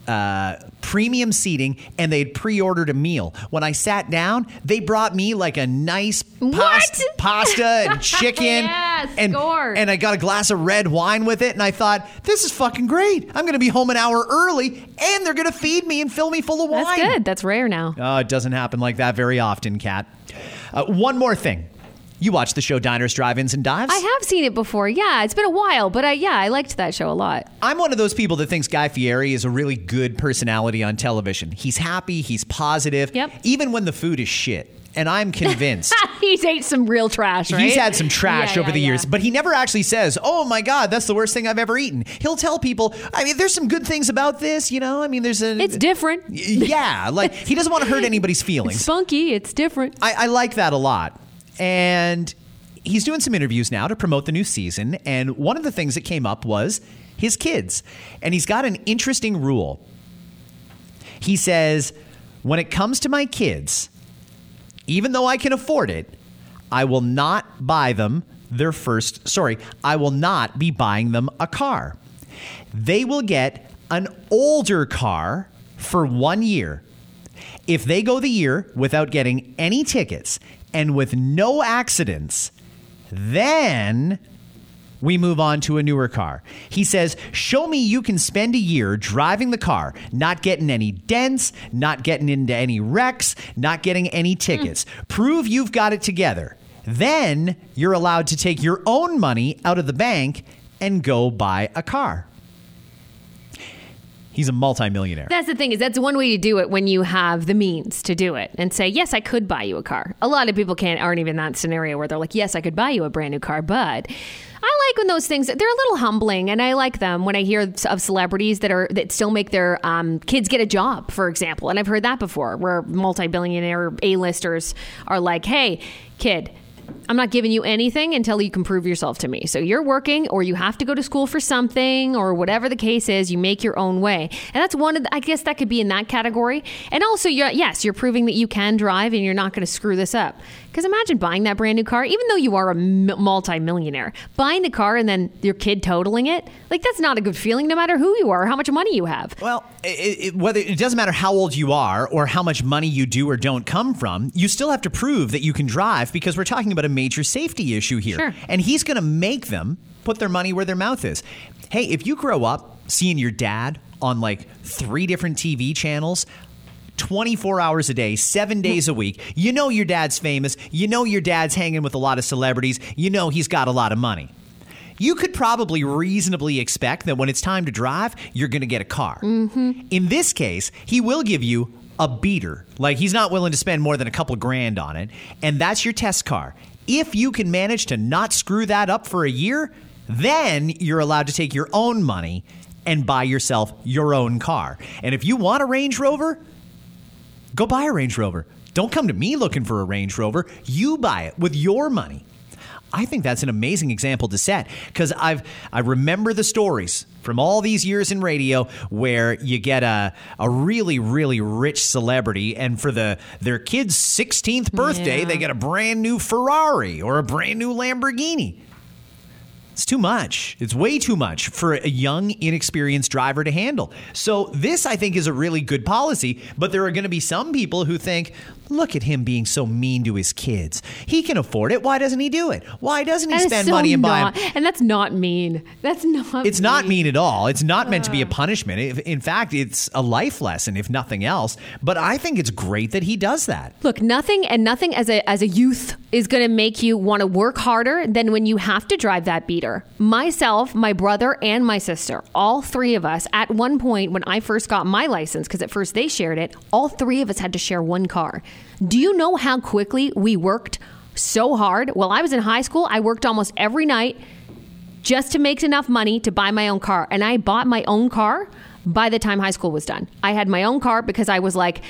uh, premium seating and they'd pre-ordered a meal. When I sat down, they brought me like a nice pasta, pasta and chicken, Yes, and and I got a glass of red wine with it. And I thought, this is fucking great. I'm going to be home an hour early, and they're going to feed me and fill me full of wine. That's good. That's rare now. Oh, it doesn't happen like that very often, Kat. Uh, one more thing. You watch the show Diners, Drive-Ins, and Dives? I have seen it before. Yeah, it's been a while, but I, yeah, I liked that show a lot. I'm one of those people that thinks Guy Fieri is a really good personality on television. He's happy, he's positive, Yep. even when the food is shit. And I'm convinced. He's ate some real trash, right? He's had some trash Yeah, over yeah, the years, but he never actually says, "Oh my God, that's the worst thing I've ever eaten." He'll tell people, "I mean, there's some good things about this, you know. I mean, there's a It's different. yeah, like he doesn't want to hurt anybody's feelings. It's funky. It's different. I, I like that a lot. And he's doing some interviews now to promote the new season. And one of the things that came up was his kids. And he's got an interesting rule. He says, when it comes to my kids, even though I can afford it, I will not buy them their first, sorry, I will not be buying them a car. They will get an older car for one year. If they go the year without getting any tickets and with no accidents, then we move on to a newer car. He says, Show me you can spend a year driving the car, not getting any dents, not getting into any wrecks, not getting any tickets. Prove you've got it together. Then you're allowed to take your own money out of the bank and go buy a car. He's a multimillionaire. That's the thing is that's one way to do it when you have the means to do it and say yes I could buy you a car. A lot of people can't aren't even in that scenario where they're like yes I could buy you a brand new car, but I like when those things they're a little humbling and I like them when I hear of celebrities that are that still make their um, kids get a job, for example. And I've heard that before where multi-billionaire A-listers are like, "Hey, kid, I'm not giving you anything until you can prove yourself to me. So you're working, or you have to go to school for something, or whatever the case is. You make your own way, and that's one of. The, I guess that could be in that category. And also, you're, yes, you're proving that you can drive, and you're not going to screw this up. Because imagine buying that brand new car, even though you are a multi-millionaire, buying the car and then your kid totaling it. Like that's not a good feeling, no matter who you are or how much money you have. Well, it, it, whether it doesn't matter how old you are or how much money you do or don't come from, you still have to prove that you can drive because we're talking about a major safety issue here. Sure. And he's going to make them put their money where their mouth is. Hey, if you grow up seeing your dad on like three different TV channels, 24 hours a day, seven days a week. You know your dad's famous. You know your dad's hanging with a lot of celebrities. You know he's got a lot of money. you could probably reasonably expect that when it's time to drive, you're going to get a car. Mm-hmm. In this case, he will give you a beater. Like he's not willing to spend more than a couple grand on it, and that's your test car. If you can manage to not screw that up for a year, then you're allowed to take your own money and buy yourself your own car. And if you want a Range Rover, go buy a Range Rover. Don't come to me looking for a Range Rover. You buy it with your money. I think that's an amazing example to set because I've I remember the stories from all these years in radio where you get a a really really rich celebrity and for the their kid's 16th birthday Yeah. they get a brand new Ferrari or a brand new Lamborghini. It's too much. It's way too much for a young, inexperienced driver to handle. So, this, I think, is a really good policy. But there are going to be some people who think, look at him being so mean to his kids. He can afford it. Why doesn't he do it? Why doesn't he That spend so money and buy not, and that's not mean. That's not. it's not mean at all. It's not meant to be a punishment. In fact, it's a life lesson, if nothing else. But I think it's great that he does that. Look, nothing and nothing as a as a youth is going to make you want to work harder than when you have to drive that beater. Myself, my brother, and my sister, all three of us, at one point when I first got my license, because at first they shared it, all three of us had to share one car. Do you know how quickly we worked so hard? While I was in high school, I worked almost every night just to make enough money to buy my own car. And I bought my own car by the time high school was done. I had my own car because I was like,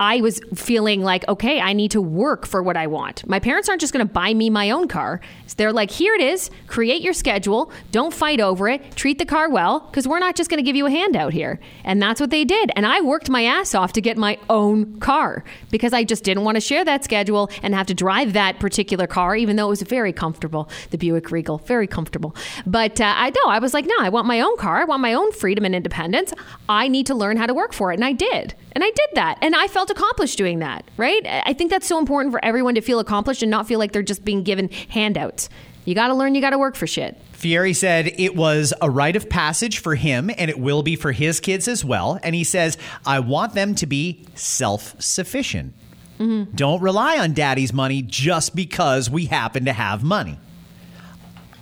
I was feeling like, okay, I need to work for what I want. My parents aren't just going to buy me my own car. They're like, here it is, create your schedule, don't fight over it, treat the car well, because we're not just going to give you a handout here. And that's what they did. And I worked my ass off to get my own car because I just didn't want to share that schedule and have to drive that particular car, even though it was very comfortable, the Buick Regal, very comfortable. But uh, I know, I was like, no, I want my own car, I want my own freedom and independence. I need to learn how to work for it. And I did. And I did that. And I felt accomplished doing that, right? I think that's so important for everyone to feel accomplished and not feel like they're just being given handouts. You got to learn, you got to work for shit. Fieri said it was a rite of passage for him and it will be for his kids as well. And he says, I want them to be self sufficient. Mm-hmm. Don't rely on daddy's money just because we happen to have money.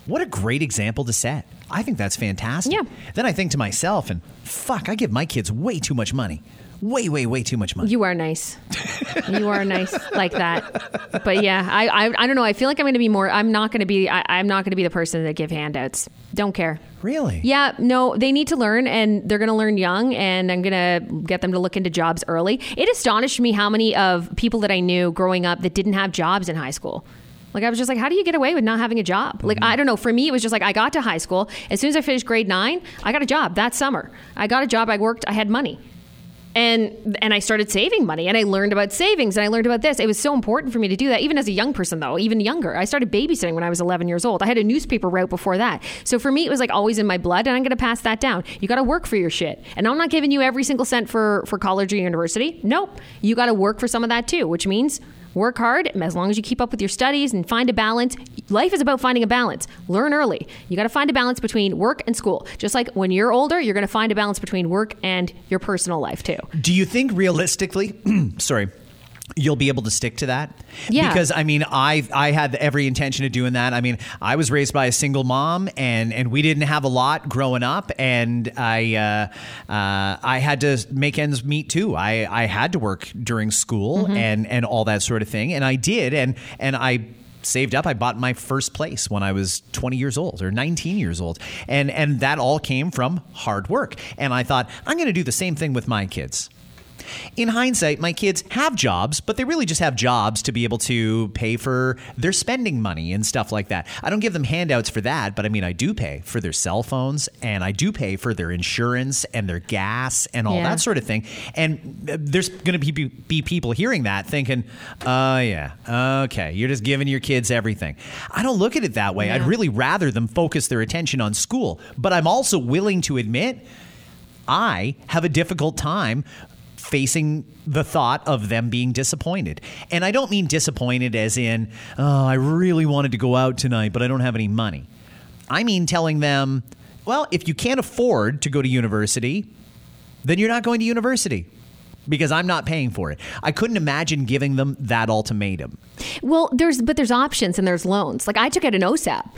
What a great example to set. I think that's fantastic. Yeah. Then I think to myself, and fuck, I give my kids way too much money. Way, way, way too much money. You are nice. you are nice like that. But yeah, I, I, I don't know. I feel like I'm going to be more. I'm not going to be. I, I'm not going to be the person that give handouts. Don't care. really? Yeah, no, they need to learn and they're going to learn young and I'm going to get them to look into jobs early. It astonished me how many of people that I knew growing up that didn't have jobs in high school. Like I was just like, how do you get away with not having a job? Like mm-hmm. I don't know. For me, it was just like I got to high school. As soon as I finished grade nine, I got a job that summer. I got a job. I worked. I had money, and and I started saving money. And I learned about savings. And I learned about this. It was so important for me to do that, even as a young person, though. Even younger, I started babysitting when I was 11 years old. I had a newspaper route before that. So for me, it was like always in my blood, and I'm going to pass that down. You got to work for your shit, and I'm not giving you every single cent for for college or university. Nope, you got to work for some of that too, which means work hard as long as you keep up with your studies and find a balance. Life is about finding a balance. Learn early. You got to find a balance between work and school. Just like when you're older you're going to find a balance between work and your personal life too. Do you think realistically, sorry, you'll be able to stick to that? Yeah. Because I mean, I I had every intention of doing that. I mean, I was raised by a single mom, and and we didn't have a lot growing up, and I uh, uh, I had to make ends meet too. I I had to work during school and and all that sort of thing, and I did, and and I saved up i bought my first place when i was 20 years old or 19 years old and and that all came from hard work and i thought i'm going to do the same thing with my kids in hindsight, my kids have jobs, but they really just have jobs to be able to pay for their spending money and stuff like that. I don't give them handouts for that, but I mean, I do pay for their cell phones and I do pay for their insurance and their gas and all Yeah. that sort of thing. And uh, there's going to be, be people hearing that thinking, oh, yeah, okay, you're just giving your kids everything. I don't look at it that way. I'd really rather them focus their attention on school, but I'm also willing to admit I have a difficult time facing the thought of them being disappointed. And I don't mean disappointed as in, oh, I really wanted to go out tonight, but I don't have any money. I mean telling them, well, if you can't afford to go to university, then you're not going to university because I'm not paying for it. I couldn't imagine giving them that ultimatum. well there's but there's options and there's loans like i took out an osap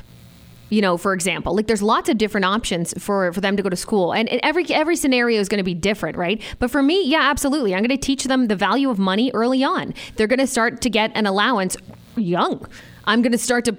you know, for example, like there's lots of different options for for them to go to school, and, every every scenario is going to be different, right? But for me, yeah, absolutely, I'm going to teach them the value of money early on. They're going to start to get an allowance young. I'm going to start to.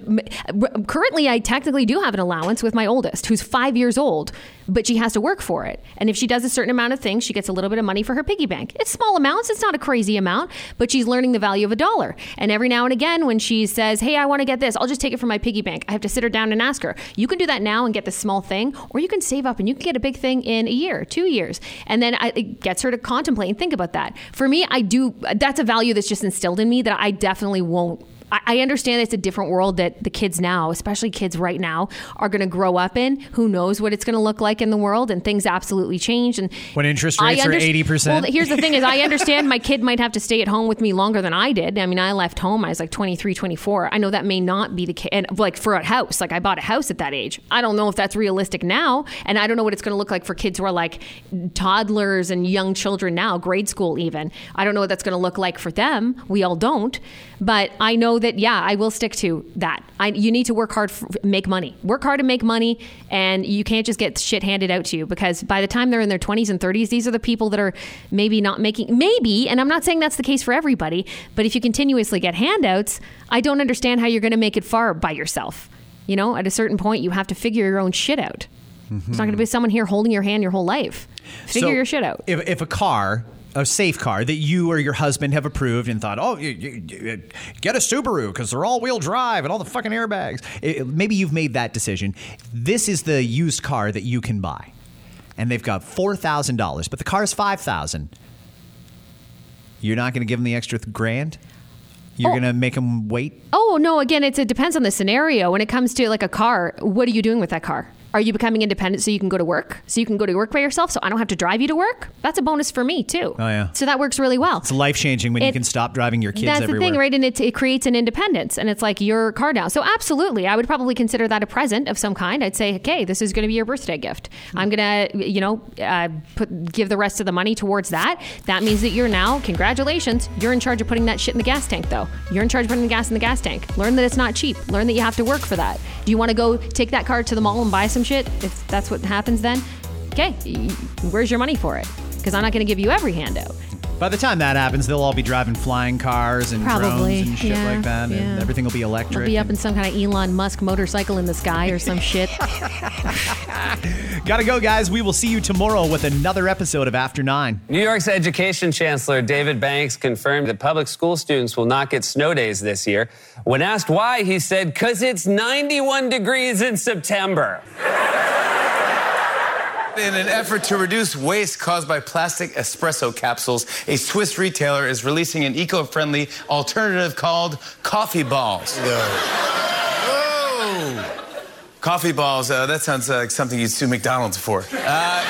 Currently, I technically do have an allowance with my oldest, who's five years old, but she has to work for it. And if she does a certain amount of things, she gets a little bit of money for her piggy bank. It's small amounts, it's not a crazy amount, but she's learning the value of a dollar. And every now and again, when she says, Hey, I want to get this, I'll just take it from my piggy bank. I have to sit her down and ask her. You can do that now and get the small thing, or you can save up and you can get a big thing in a year, two years. And then I, it gets her to contemplate and think about that. For me, I do, that's a value that's just instilled in me that I definitely won't I understand it's a different world that the kids now, especially kids right now, are going to grow up in. Who knows what it's going to look like in the world, and things absolutely change. And when interest rates are eighty percent. Well, here's the thing: is I understand my kid might have to stay at home with me longer than I did. I mean, I left home. I was like 23, 24. I know that may not be the case. And like for a house, like I bought a house at that age. I don't know if that's realistic now, and I don't know what it's going to look like for kids who are like toddlers and young children now, grade school even. I don't know what that's going to look like for them. We all don't, but I know that yeah, I will stick to that. I, you need to work hard, for, make money, work hard and make money, and you can't just get shit handed out to you because by the time they're in their 20s and 30s, these are the people that are maybe not making maybe, and I'm not saying that's the case for everybody, but if you continuously get handouts, I don't understand how you're going to make it far by yourself. You know, at a certain point, you have to figure your own shit out. Mm-hmm. There's not going to be someone here holding your hand your whole life. Figure so your shit out. If, if a car a safe car that you or your husband have approved and thought, oh, you, you, get a Subaru because they're all wheel drive and all the fucking airbags. It, maybe you've made that decision. This is the used car that you can buy, and they've got four thousand dollars, but the car is five thousand. You're not going to give them the extra grand. You're oh. going to make them wait. Oh no! Again, it's it depends on the scenario. When it comes to like a car, what are you doing with that car? Are you becoming independent so you can go to work? So you can go to work by yourself so I don't have to drive you to work? That's a bonus for me too. Oh yeah. So that works really well. It's life changing when it, you can stop driving your kids That's everywhere. the thing, right? And it, it creates an independence and it's like your car now. So absolutely, I would probably consider that a present of some kind. I'd say, okay, this is going to be your birthday gift. I'm going to, you know, uh, put give the rest of the money towards that. That means that you're now, congratulations, you're in charge of putting that shit in the gas tank though. You're in charge of putting the gas in the gas tank. Learn that it's not cheap. Learn that you have to work for that. Do you want to go take that car to the mall and buy some shit? If that's that's what happens then, okay, where's your money for it? Because I'm not going to give you every handout. By the time that happens, they'll all be driving flying cars and Probably. drones and shit yeah, like that, yeah. and everything will be electric. They'll be up in some kind of Elon Musk motorcycle in the sky or some shit. Gotta go, guys. We will see you tomorrow with another episode of After Nine. New York's Education Chancellor David Banks confirmed that public school students will not get snow days this year. When asked why, he said, "Cause it's 91 degrees in September." In an effort to reduce waste caused by plastic espresso capsules, a Swiss retailer is releasing an eco friendly alternative called coffee balls. Oh. Coffee balls, uh, that sounds like something you'd sue McDonald's for. Uh,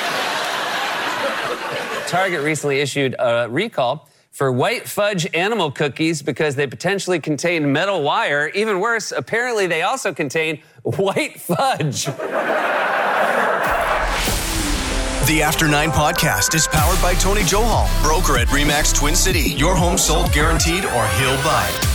Target recently issued a recall for white fudge animal cookies because they potentially contain metal wire. Even worse, apparently they also contain white fudge. The After Nine podcast is powered by Tony Johal, broker at Remax Twin City. Your home sold guaranteed or he'll buy